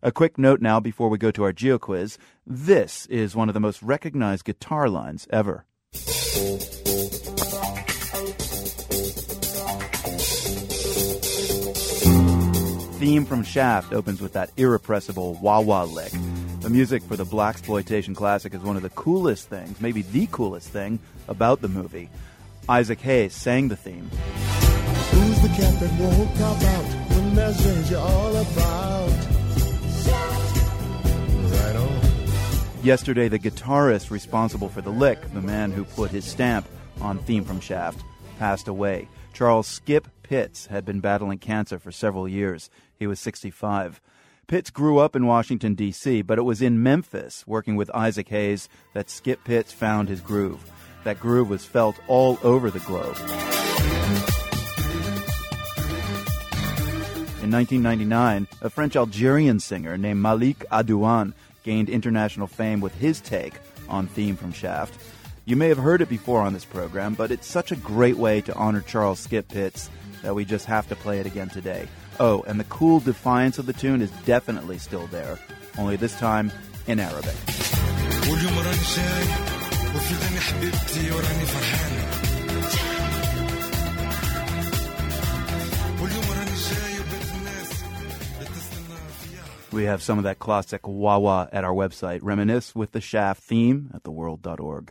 A quick note now before we go to our geo quiz. This is one of the most recognized guitar lines ever. Theme from Shaft opens with that irrepressible wah wah lick. The music for the blaxploitation classic is one of the coolest things, maybe the coolest thing about the movie. Isaac Hayes sang the theme. Who's the cat that won't out when there's danger all about? Yesterday, the guitarist responsible for the lick, the man who put his stamp on Theme from Shaft, passed away. Charles Skip Pitts had been battling cancer for several years. He was 65. Pitts grew up in Washington, D.C., but it was in Memphis, working with Isaac Hayes, that Skip Pitts found his groove. That groove was felt all over the globe. In 1999, a French Algerian singer named Malik Adouane gained international fame with his take on Theme from Shaft. You may have heard it before on this program, but it's such a great way to honor Charles Skip Pitts that we just have to play it again today. Oh, and the cool defiance of the tune is definitely still there, only this time in Arabic. We have some of that classic wah wah at our website. Reminisce with the Shaft theme at theworld.org.